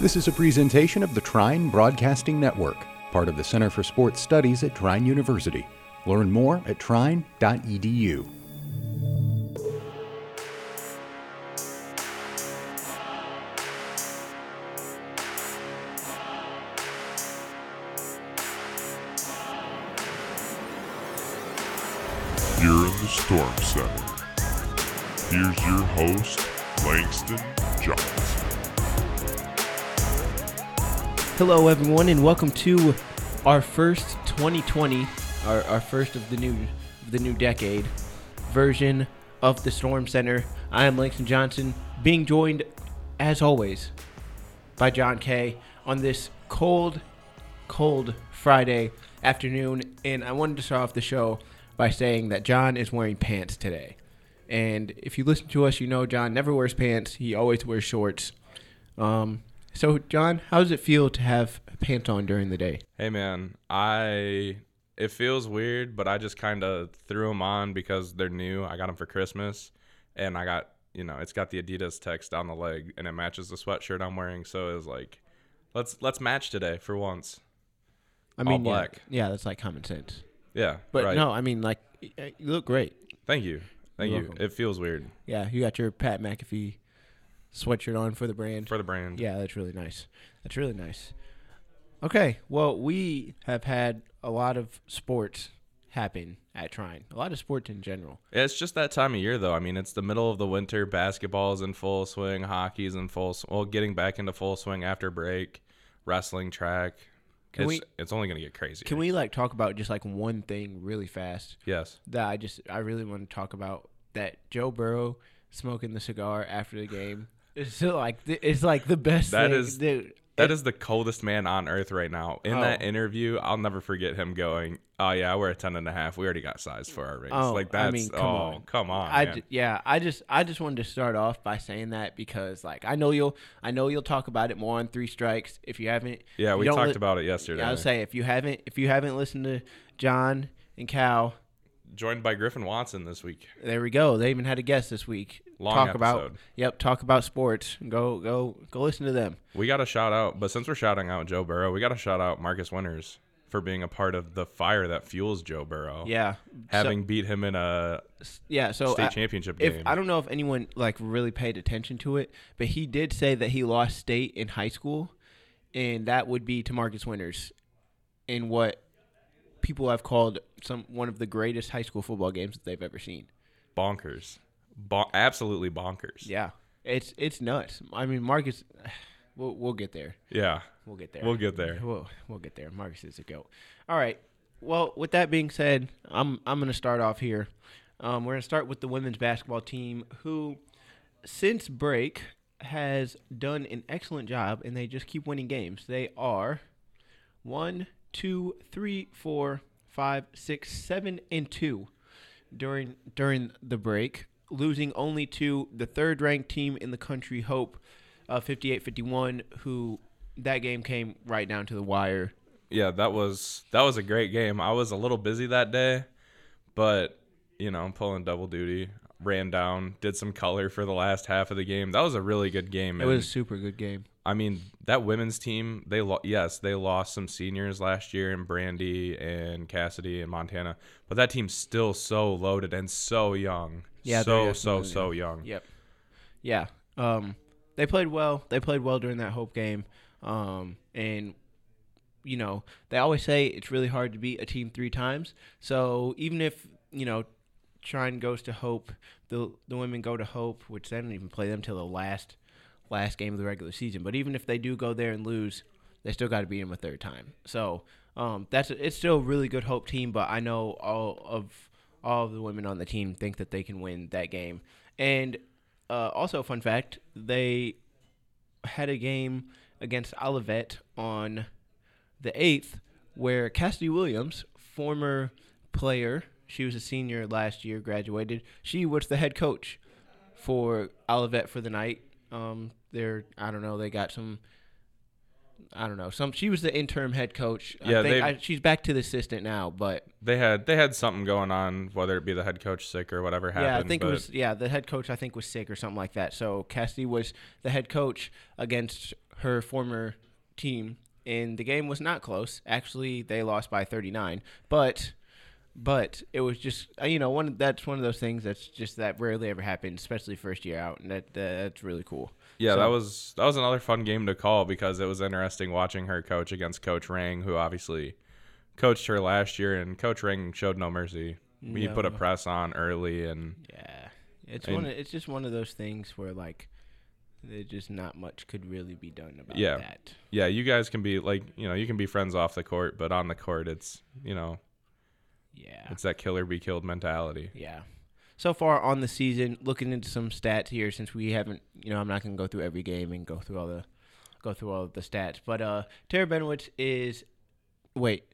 This is a presentation of the Trine Broadcasting Network, part of the Center for Sports Studies at Trine University. Learn more at trine.edu. You're in the Storm Center. Here's your host, Langston Johnson. Hello, everyone, and welcome to our first 2020, our, our first of the new the new decade version of the Storm Center. I am Langston Johnson, being joined, as always, by John Kay on this cold, cold Friday afternoon. And I wanted to start off the show by saying that John is wearing pants today. And if you listen to us, you know John never wears pants. He always wears shorts. Um, so, John, how does it feel to have pants on during the day? Hey man, I it feels weird, but I just kind of threw them on because they're new. I got them for Christmas, and I got you know it's got the Adidas text on the leg, and it matches the sweatshirt I'm wearing. So it was like, let's let's match today for once. I mean, yeah- black. Yeah, that's like common sense. Yeah, But right. no, I mean, like, you look great. Thank you, thank You're you. welcome. It feels weird Yeah, you got your Pat McAfee sweatshirt on for the brand. for the brand. Yeah, that's really nice. That's really nice. Okay, well, we have had a lot of sports happen at Trine. A lot of sports in general. Yeah, It's just that time of year, though. I mean, it's the middle of the winter. Basketball's in full swing. Hockey's in full. s- Well, getting back into full swing after break. Wrestling, track. Can it's, we- it's only gonna get crazy. Can we like talk about just like one thing really fast Yes. that I just I really want to talk about that Joe Burrow smoking the cigar after the game. It's like it's like the best That thing, is- dude. That is the coldest man on earth right now. In that Oh. interview, I'll never forget him going, "Oh yeah, we're a ten and a half. We already got size for our rings." Oh, like I that's mean, come oh on. come on, I yeah, I just I just wanted to start off by saying that because like I know you'll I know you'll talk about it more on three strikes if you haven't. yeah, you we talked li- about it yesterday. Yeah, I'll say if you haven't if you haven't listened to John and Cal, Joined by Griffin Watson this week. there we go. They even had a guest this week. Long talk about episode. yep, talk about sports. Go go go listen to them. We got a shout out, but since we're shouting out Joe Burrow, we got to shout out Marcus Winters for being a part of the fire that fuels Joe Burrow. Yeah, having beat him in a yeah. So state I- championship if game. I don't know if anyone like really paid attention to it, but he did say that he lost state in high school, and that would be to Marcus Winters, in what people have called some one of the greatest high school football games that they've ever seen. bonkers, Bon- absolutely bonkers. Yeah, it's it's nuts. I mean, Marcus, we'll we'll get there. yeah, We'll get there. we'll get there. We'll we'll get there. Marcus is a goat. All right. Well, with that being said, I'm I'm gonna start off here. Um, we're gonna start with the women's basketball team, who, since break, has done an excellent job, and they just keep winning games. They are one, two, three, four, five, six, seven, and two during during the break, losing only to the third ranked team in the country, Hope, uh, 58-51, who that game came right down to the wire. yeah, that was that was a great game. I was a little busy that day, but you know, I'm pulling double duty. Ran down, did some color for the last half of the game. That was a really good game. It was a super good game. I mean, that women's team, they lo- yes, they lost some seniors last year in Brandy and Cassidy and Montana, but that team's still so loaded and so young. Yeah, so so so young. Yep. Yeah. Um, they played well. They played well during that Hope game. Um, and you know they always say it's really hard to beat a team three times. So even if you know Trine goes to Hope, the the women go to Hope, which they don't even play them till the last last game of the regular season. But even if they do go there and lose, they still got to beat them a third time. So um, that's it's still a really good Hope team. But I know all of all of the women on the team think that they can win that game. And uh, also, fun fact: they had a game against Olivet on the eighth, where Cassidy Williams, former player, she was a senior last year, graduated. She was the head coach for Olivet for the night. Um, they're I don't know, they got some I don't know. Some she was the interim head coach. Yeah, I think I, she's back to the assistant now, but They had they had something going on, whether it be the head coach sick or whatever happened. yeah, I think it was yeah the head coach I think was sick or something like that. So Cassidy was the head coach against her former team, and the game was not close. Actually, they lost by 39, but. But it was just uh, you know one that's one of those things that's just that rarely ever happens, especially first year out, and that that's really cool. Yeah, So- that was that was another fun game to call because it was interesting watching her coach against Coach Rang, who obviously coached her last year, and Coach Rang showed no mercy. He put a press on early, and Yeah, it's And- one. Of, it's just one of those things where like, there's just not much could really be done about Yeah. that. yeah, you guys can be like you know you can be friends off the court, but on the court, it's you know Yeah, it's that killer be killed mentality. yeah. So far on the season, looking into some stats here, since we haven't, you know, I'm not gonna go through every game and go through all the, go through all of the stats. But uh, Tara Benowitz is, wait,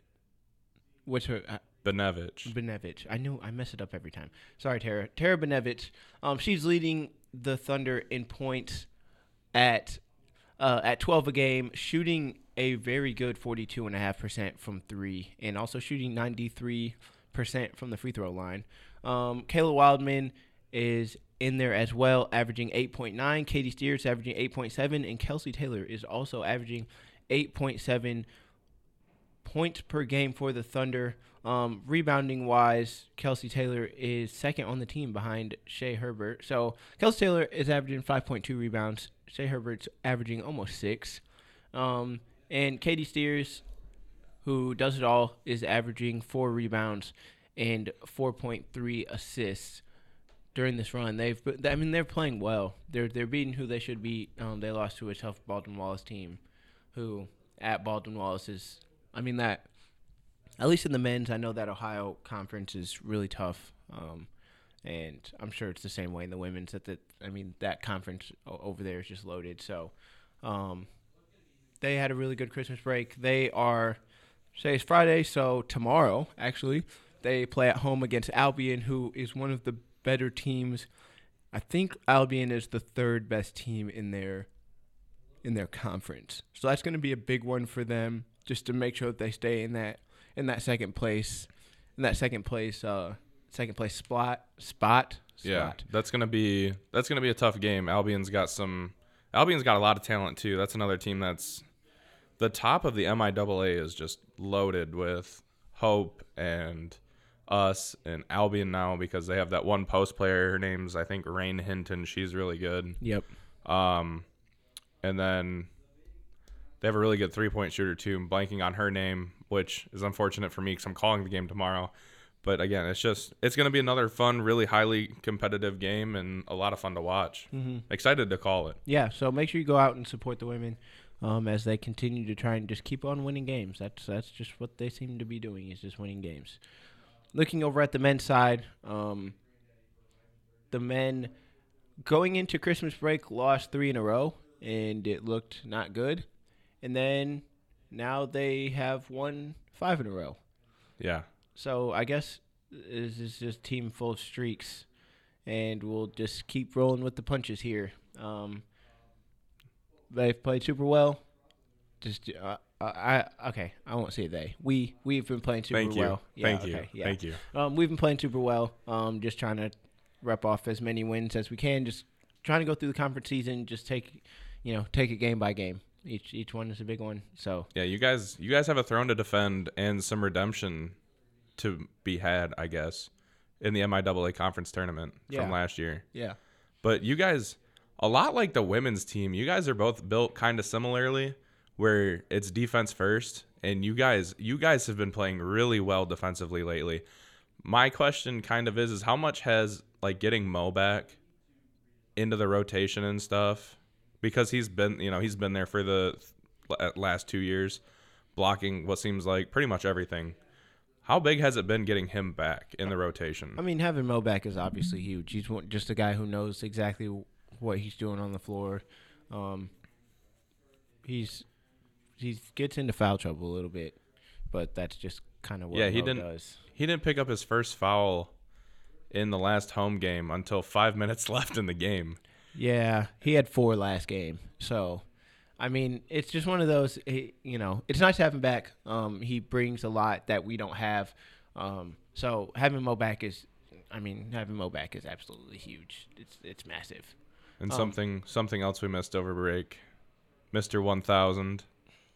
what's her? Uh, Benevich. Benevich. I knew I mess it up every time. Sorry, Tara. Tara Benevich. Um, she's leading the Thunder in points at uh, at 12 a game, shooting a very good 42.5% from three, and also shooting 93% from the free throw line. Um, Kayla Wildman is in there as well, averaging 8.9. Katie Steers averaging 8.7, and Kelsey Taylor is also averaging 8.7 points per game for the Thunder. Um, rebounding wise, Kelsey Taylor is second on the team behind Shea Herbert. So Kelsey Taylor is averaging 5.2 rebounds. Shea Herbert's averaging almost six. Um, and Katie Steers, who does it all, is averaging four rebounds and 4.3 assists during this run. They've, I mean, they're playing well. They're they're beating who they should beat. Um, they lost to a tough Baldwin Wallace team, who at Baldwin Wallace is, I mean that. At least in the men's, I know that Ohio conference is really tough, um, and I'm sure it's the same way in the women's. That the, I mean, that conference over there is just loaded. So, um, they had a really good Christmas break. They are, say it's Friday, so tomorrow actually they play at home against Albion, who is one of the better teams. I think Albion is the third best team in their in their conference. So that's going to be a big one for them, just to make sure that they stay in that in that second place, in that second place, uh, second place spot spot. Yeah, spot. that's gonna be that's gonna be a tough game. Albion's got some. Albion's got a lot of talent too. That's another team that's the top of the MIAA is just loaded with Hope and us and Albion now because they have that one post player. Her name's I think Rain Hinton. She's really good. Yep. Um, and then they have a really good three point shooter too. I'm blanking on her name, which is unfortunate for me because I'm calling the game tomorrow. But again, it's just it's going to be another fun, really highly competitive game and a lot of fun to watch. Mm-hmm. Excited to call it. Yeah, so make sure you go out and support the women um, as they continue to try and just keep on winning games. That's that's just what they seem to be doing is just winning games. Looking over at the men's side, um, the men going into Christmas break lost three in a row, and it looked not good. And then now they have won five in a row. Yeah, So I guess this is just team full of streaks, and we'll just keep rolling with the punches here. Um, they've played super well. Just uh, I I- okay, I won't say they. We we've been playing super thank you, well. Yeah, thank you, yeah. thank you. Um, we've been playing super well. Um, just trying to rep off as many wins as we can. Just trying to go through the conference season. Just take, you know, take it game by game. Each each one is a big one. So Yeah, you guys, you guys have a throne to defend and some redemption to be had, I guess, in the MIAA conference tournament Yeah. from last year. yeah, But you guys, a lot like the women's team, you guys are both built kind of similarly, where it's defense first, and you guys, you guys have been playing really well defensively lately. My question kind of is, is how much has like getting Mo back into the rotation and stuff, because he's been, you know, he's been there for the last two years, blocking what seems like pretty much everything. How big has it been getting him back in the rotation? I mean, having Mo back is obviously huge. He's just a guy who knows exactly what he's doing on the floor. Um, he's he gets into foul trouble a little bit, but that's just kind of what Yeah, he Mo didn't- does. He didn't pick up his first foul in the last home game until five minutes left in the game. Yeah, he had four last game, so I mean, it's just one of those. eh, You know, it's nice to have him back. Um, he brings a lot that we don't have. Um, so having Mo back is, I mean, having Mo back is absolutely huge. It's it's massive. And Um, something something else we missed over break, Mister One Thousand.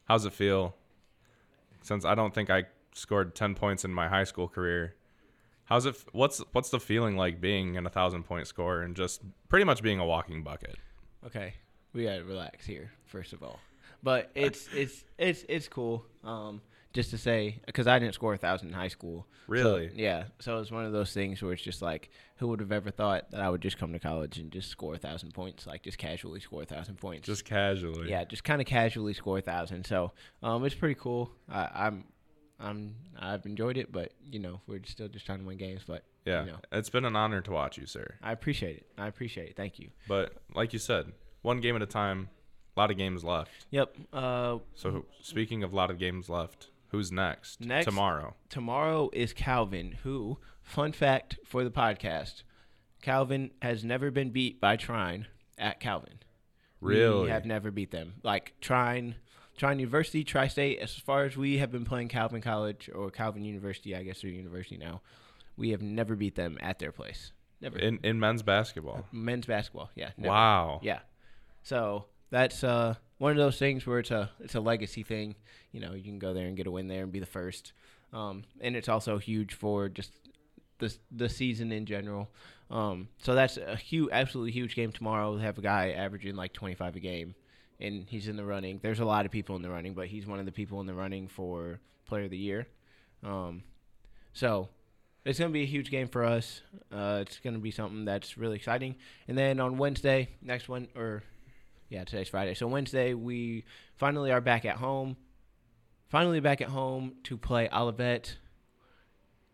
How's it feel? Since I don't think I scored ten points in my high school career, how's it? What's what's the feeling like being in a thousand point score and just pretty much being a walking bucket? Okay, we gotta relax here first of all. But it's it's it's it's cool. Um, just to say, because I didn't score a thousand in high school. So, Really? yeah. So it's one of those things where it's just like, who would have ever thought that I would just come to college and just score a thousand points, like just casually score a thousand points. Just casually. yeah, just kind of casually score a thousand. So um, it's pretty cool. I, I'm I'm I've enjoyed it, but you know we're still just trying to win games. But Yeah. you know, It's been an honor to watch you, sir. I appreciate it. I appreciate it. Thank you. But like you said, one game at a time. A lot of games left. Yep. Uh, So speaking of a lot of games left, who's next? Next- tomorrow. tomorrow is Calvin, who, fun fact for the podcast, Calvin has never been beat by Trine at Calvin. Really? We have never beat them. Like Trine, Trine University, Tri State, as far as we have been playing Calvin College or Calvin University, I guess they're university now, we have never beat them at their place. Never. In in men's basketball. Men's basketball, yeah. never. Wow. Yeah. So that's uh, one of those things where it's a it's a legacy thing. You know, you can go there and get a win there and be the first. Um, and it's also huge for just the the season in general. Um, so that's a huge, absolutely huge game tomorrow. We have a guy averaging like 25 a game, and he's in the running. There's a lot of people in the running, but he's one of the people in the running for Player of the Year. Um, so it's going to be a huge game for us. Uh, it's going to be something that's really exciting. And then on Wednesday, next one, or yeah, today's Friday. So Wednesday, we finally are back at home. Finally back at home to play Olivet,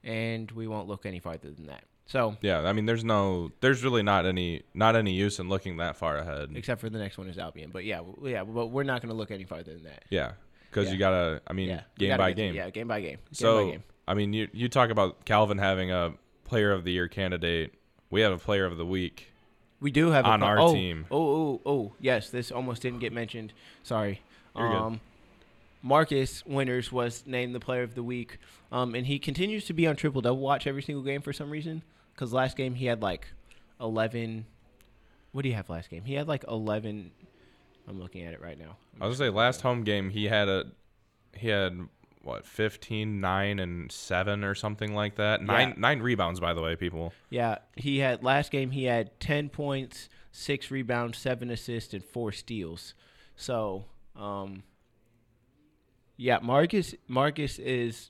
and we won't look any farther than that. So Yeah, I mean, there's no, there's really not any, not any use in looking that far ahead. except for the next one is Albion, but yeah, yeah, but we're not going to look any farther than that. Yeah, because Yeah. you gotta, I mean, Yeah, game by get to- game. Yeah, game by game. Game So, by game. I mean, you you talk about Calvin having a Player of the Year candidate. We have a Player of the Week. We do have a on pro- our oh, team. Oh, oh, oh, yes. This almost didn't get mentioned. Sorry. You're good. um, Marcus Winters was named the Player of the Week, um, and he continues to be on triple double watch every single game for some reason. Because last game he had like eleven. What do you have last game? He had like eleven. I'm looking at it right now. I was gonna say last home game he had a, he had what 15, 9, and seven or something like that. Nine Yeah. nine rebounds by the way, people. Yeah, he had last game. He had ten points, six rebounds, seven assists, and four steals. So, um, yeah, Marcus Marcus is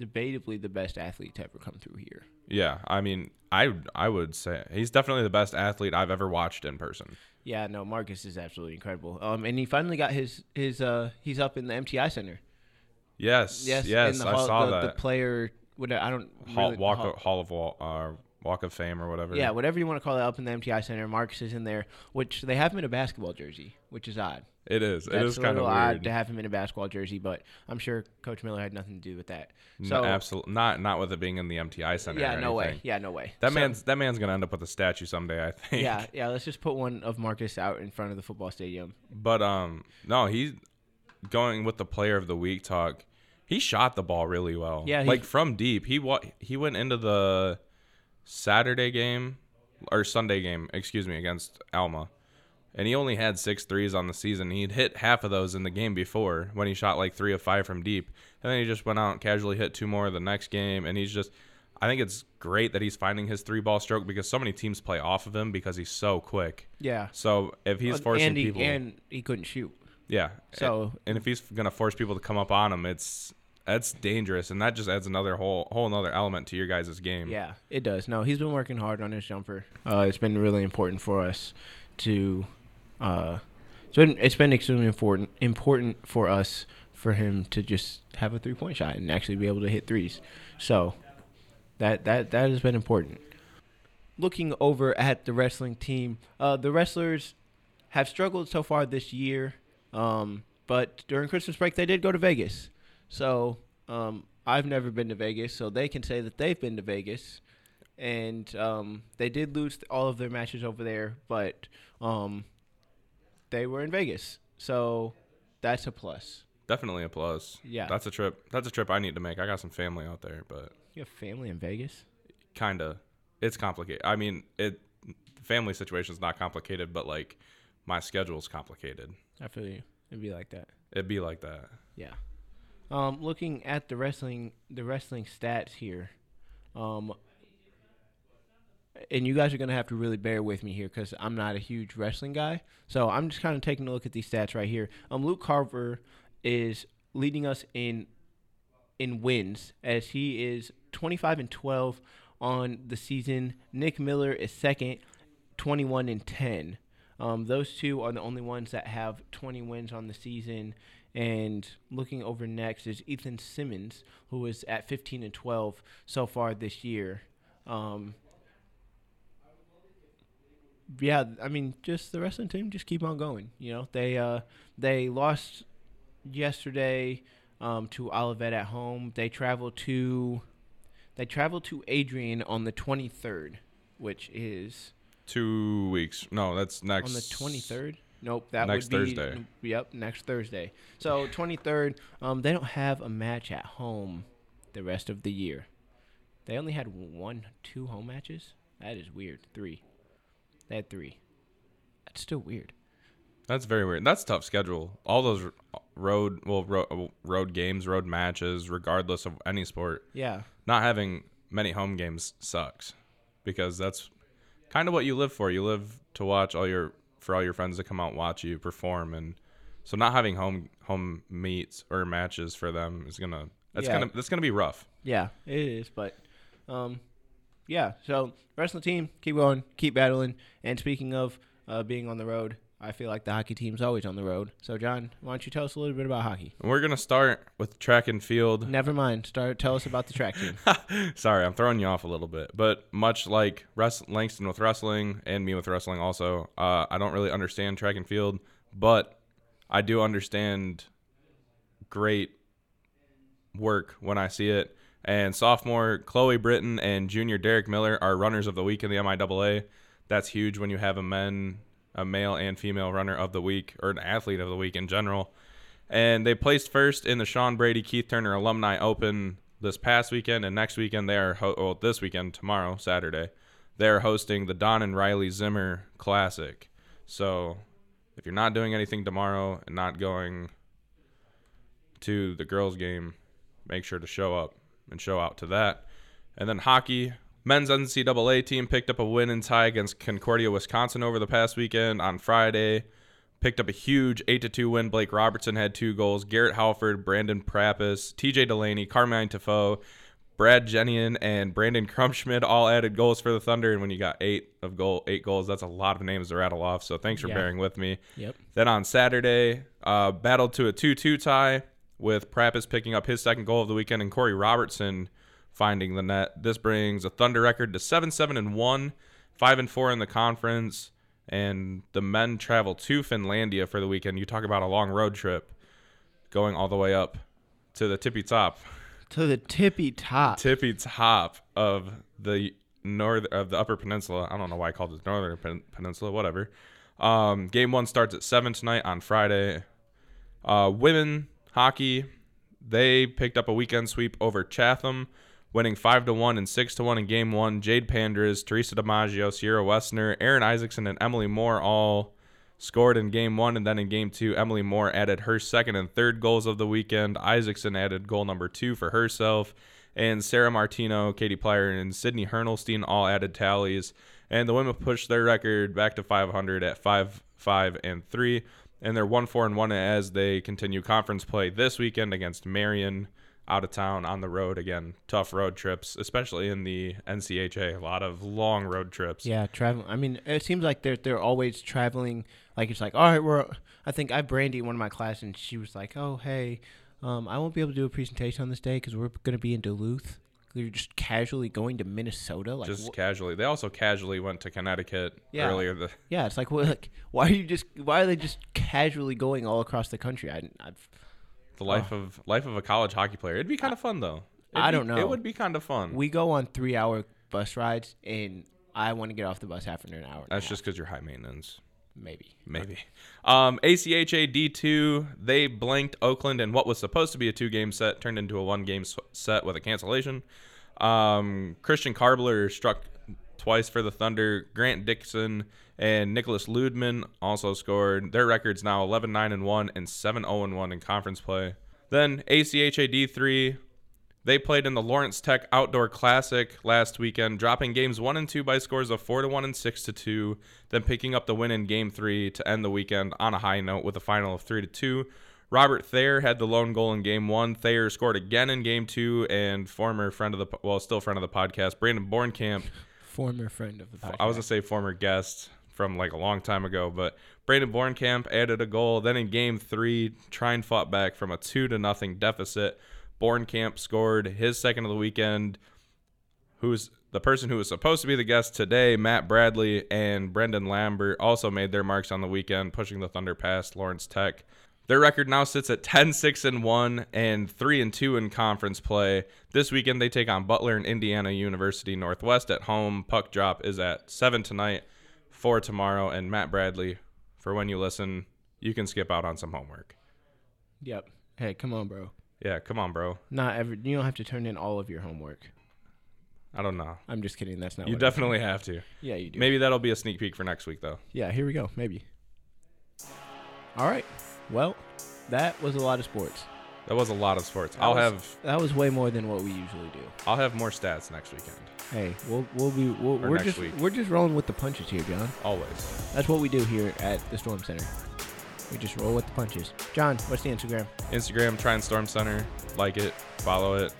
debatably the best athlete to ever come through here. Yeah, I mean, I I would say he's definitely the best athlete I've ever watched in person. Yeah, no, Marcus is absolutely incredible. Um, and he finally got his his uh he's up in the MTI Center. Yes, Yes, yes, I hall, saw the, that. The player, what I don't Hall, really- walk hall- of, Hall of Wall, uh, Walk of Fame or whatever. Yeah, whatever you want to call it, up in the MTI Center. Marcus is in there, which they have him in a basketball jersey, which is odd. it is. That's it is kind of odd to have him in a basketball jersey, but I'm sure Coach Miller had nothing to do with that. No, So absolutely not. Not with it being in the MTI Center. yeah, no way. Yeah, no way. That So- man's that man's gonna end up with a statue someday. I think. Yeah, yeah. Let's just put one of Marcus out in front of the football stadium. But um, no, he's going with the Player of the Week talk. He shot the ball really well. Yeah, he- like from deep. He wa- he went into the Saturday game or Sunday game, excuse me, against Alma. And he only had six threes on the season. He'd hit half of those in the game before when he shot like three of five from deep. And then he just went out and casually hit two more the next game. And he's just, I think it's great that he's finding his three ball stroke because so many teams play off of him because he's so quick. Yeah. So if he's Uh, forcing and he, people, and he couldn't shoot. Yeah. So- and if he's gonna force people to come up on him, it's that's dangerous, and that just adds another whole whole another element to your guys' game. Yeah, it does. No, he's been working hard on his jumper. Uh, it's been really important for us to. Uh, it's been it's been extremely important important for us for him to just have a three point shot and actually be able to hit threes. So that that that has been important. Looking over at the wrestling team, uh, the wrestlers have struggled so far this year, um, but during Christmas break they did go to Vegas. So um, I've never been to Vegas, so they can say that they've been to Vegas, and um, they did lose all of their matches over there, but um, they were in Vegas, So that's a plus. Definitely a plus. Yeah. That's a trip. That's a trip I need to make. I got some family out there, but You have family in Vegas? kind of it's complicated. I mean, it family situation is not complicated, but like my schedule's complicated. I feel you. It'd be like that. It'd be like that. Yeah. Um, looking at the wrestling, the wrestling stats here, um, and you guys are gonna have to really bear with me here because I'm not a huge wrestling guy. So I'm just kind of taking a look at these stats right here. Um, Luke Carver is leading us in in wins as he is 25 and 12 on the season. Nick Miller is second, 21 and 10. Um, those two are the only ones that have 20 wins on the season. And looking over next is Ethan Simmons, who is at 15 and 12 so far this year. Um, yeah, I mean, just the wrestling team just keep on going. You know, they uh, they lost yesterday um, to Olivet at home. They traveled to they traveled to Adrian on the 23rd, which is Two weeks. No, that's next on the 23rd. Nope, that Next would be Thursday. Yep, next Thursday. So 23rd. Um, they don't have a match at home the rest of the year. They only had one, two home matches. That is weird. Three. They had three. That's still weird. That's very weird. That's a tough schedule. All those road, well, road, road games, road matches, regardless of any sport. Yeah. Not having many home games sucks because that's kind of what you live for. You live to watch all your for all your friends to come out and watch you perform, and so not having home home meets or matches for them is gonna that's Yeah. gonna that's gonna be rough. Yeah, it is, but um, yeah. So wrestling team, keep going, keep battling. And speaking of uh, being on the road, I feel like the hockey team's always on the road. So John, why don't you tell us a little bit about hockey? We're gonna start with track and field. Never mind. Start. Tell us about the track team. Sorry, I'm throwing you off a little bit, but much like Rest- Langston with wrestling and me with wrestling, also, uh, I don't really understand track and field, but I do understand great work when I see it. And sophomore Chloe Britton and junior Derek Miller are runners of the week in the MIAA. That's huge when you have a men, a male and female runner of the week, or an athlete of the week in general. And they placed first in the Sean Brady Keith Turner Alumni Open this past weekend, and next weekend they are ho- well this weekend tomorrow Saturday they're hosting the Don and Riley Zimmer Classic. So if you're not doing anything tomorrow and not going to the girls' game, make sure to show up and show out to that. And then hockey, men's NCAA team picked up a win and tie against Concordia, Wisconsin over the past weekend on Friday. Picked up a huge 8 to 2 win. Blake Robertson had two goals. Garrett Halford, Brandon Prappis, TJ Delaney, Carmine Tafoe, Brad Jenian, and Brandon Krumschmidt all added goals for the Thunder. And when you got eight of goal, eight goals, that's a lot of names to rattle off. So thanks for Yeah. bearing with me. Yep. Then on Saturday, uh, battled to a 2 2 tie with Prappis picking up his second goal of the weekend and Corey Robertson finding the net. This brings a Thunder record to 7 7 and 1, 5 and 4 in the conference. And the men travel to Finlandia for the weekend. You talk about a long road trip going all the way up to the tippy top, To the tippy top. tippy top of the north of the Upper Peninsula. I don't know why I called it Northern Pen- Peninsula. Whatever. Um, game one starts at seven tonight on Friday. Uh, women hockey, they picked up a weekend sweep over Chatham, winning five to one and six to one in game one. Jade Pandras, Teresa DiMaggio, Sierra Westner, Aaron Isaacson, and Emily Moore all scored in game one, and then in game two, Emily Moore added her second and third goals of the weekend. Isaacson added goal number two for herself, and Sarah Martino, Katie Plyer, and Sydney Hernelstein all added tallies. And the women pushed their record back to 500 at five, five, and three, and they're one, four, and one as they continue conference play this weekend against Marian. Out of town on the road again, tough road trips, especially in the NCHA. A lot of long road trips. Yeah, travel. I mean, it seems like they're they're always traveling. Like it's like, all right, we're. I think I Brandy one of my classes, and she was like, "Oh, hey, um, I won't be able to do a presentation on this day because we're gonna be in Duluth. You're just casually going to Minnesota, like, just wh- casually. They also casually went to Connecticut Yeah. earlier. The, yeah, it's like, what, like, why are you just? Why are they just casually going all across the country? I, I've, the life of life of a college hockey player. It'd be kind of fun though. It'd I be- don't know. It would be kind of fun. we go on three hour bus rides, and I want to get off the bus after an hour. That's just because you're high maintenance. Maybe. Maybe. Um, ACHA D2, they blanked Oakland, and what was supposed to be a two game set turned into a one game set with a cancellation. Um, Christian Karbler struck twice for the Thunder. Grant Dixon and Nicholas Ludman also scored. Their records now 11 9 and 1 and 7 0 and 1 in conference play. Then ACHA D3, they played in the Lawrence Tech Outdoor Classic last weekend, dropping games 1 and 2 by scores of 4 to 1 and 6 to 2, then picking up the win in game 3 to end the weekend on a high note with a final of 3 to 2. Robert Thayer had the lone goal in game 1. Thayer scored again in game 2 and former friend of the well, still friend of the podcast, Brandon Bornkamp Former friend of the podcast. I was gonna say former guest from like a long time ago, but Brandon Bornkamp added a goal. Then in game three, Trine fought back from a two to nothing deficit. Bornkamp scored his second of the weekend. Who's the person who was supposed to be the guest today, Matt Bradley and Brendan Lambert, also made their marks on the weekend, pushing the Thunder past Lawrence Tech. Their record now sits at 10 6 and 1 and 3 and 2 in conference play. This weekend they take on Butler and Indiana University Northwest at home. Puck drop is at 7 tonight, 4 tomorrow and Matt Bradley for when you listen, you can skip out on some homework. Yep. Hey, come on, bro. Yeah, come on, bro. Not every. You don't have to turn in all of your homework. I don't know. I'm just kidding. That's not. You definitely have to. Yeah, you do. Maybe that'll be a sneak peek for next week though. Yeah, here we go. Maybe. All right. Well, that was a lot of sports. That was a lot of sports. That I'll was- have That was way more than what we usually do. I'll have more stats next weekend. Hey, we'll we'll be we'll, we're just week. we're just rolling with the punches here, John. Always. That's what we do here at the Storm Center. We just roll with the punches. John, what's the Instagram? Instagram, Trine Storm Center. Like it, follow it,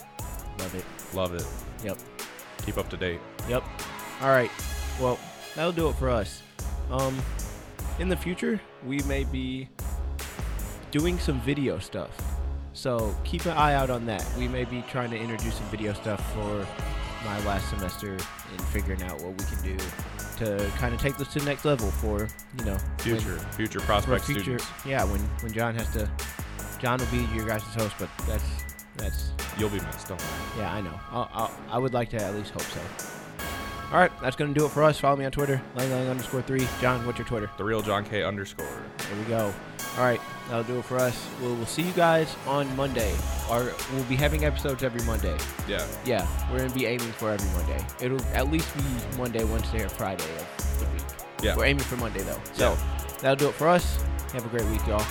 Love it. love it. Yep. Keep up to date. Yep. All right. Well, that'll do it for us. Um, in the future, we may be doing some video stuff. So keep an eye out on that. We may be trying to introduce some video stuff for my last semester and figuring out what we can do to kind of take this to the next level for you know when- Future, future for prospect future. students. Yeah, when when John has to, John will be your guys' host, but that's that's You'll be missed. Don't worry. yeah, I know. I'll, I'll, I would like to at least hope so. All right, that's going to do it for us. Follow me on Twitter, lang lang underscore three. John, what's your Twitter? The real John K underscore. There we go. All right, that'll do it for us. We'll, we'll see you guys on Monday. Or we'll be having episodes every Monday. Yeah. Yeah, we're going to be aiming for every Monday. It'll at least be Monday, Wednesday, or Friday of the week. Yeah. We're aiming for Monday, though. So that'll do it for us. Have a great week, y'all.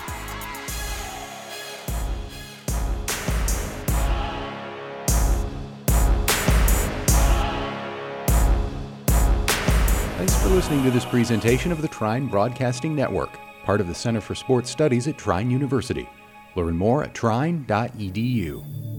Thanks for listening to this presentation of the Trine Broadcasting Network, part of the Center for Sports Studies at Trine University. Learn more at trine.edu.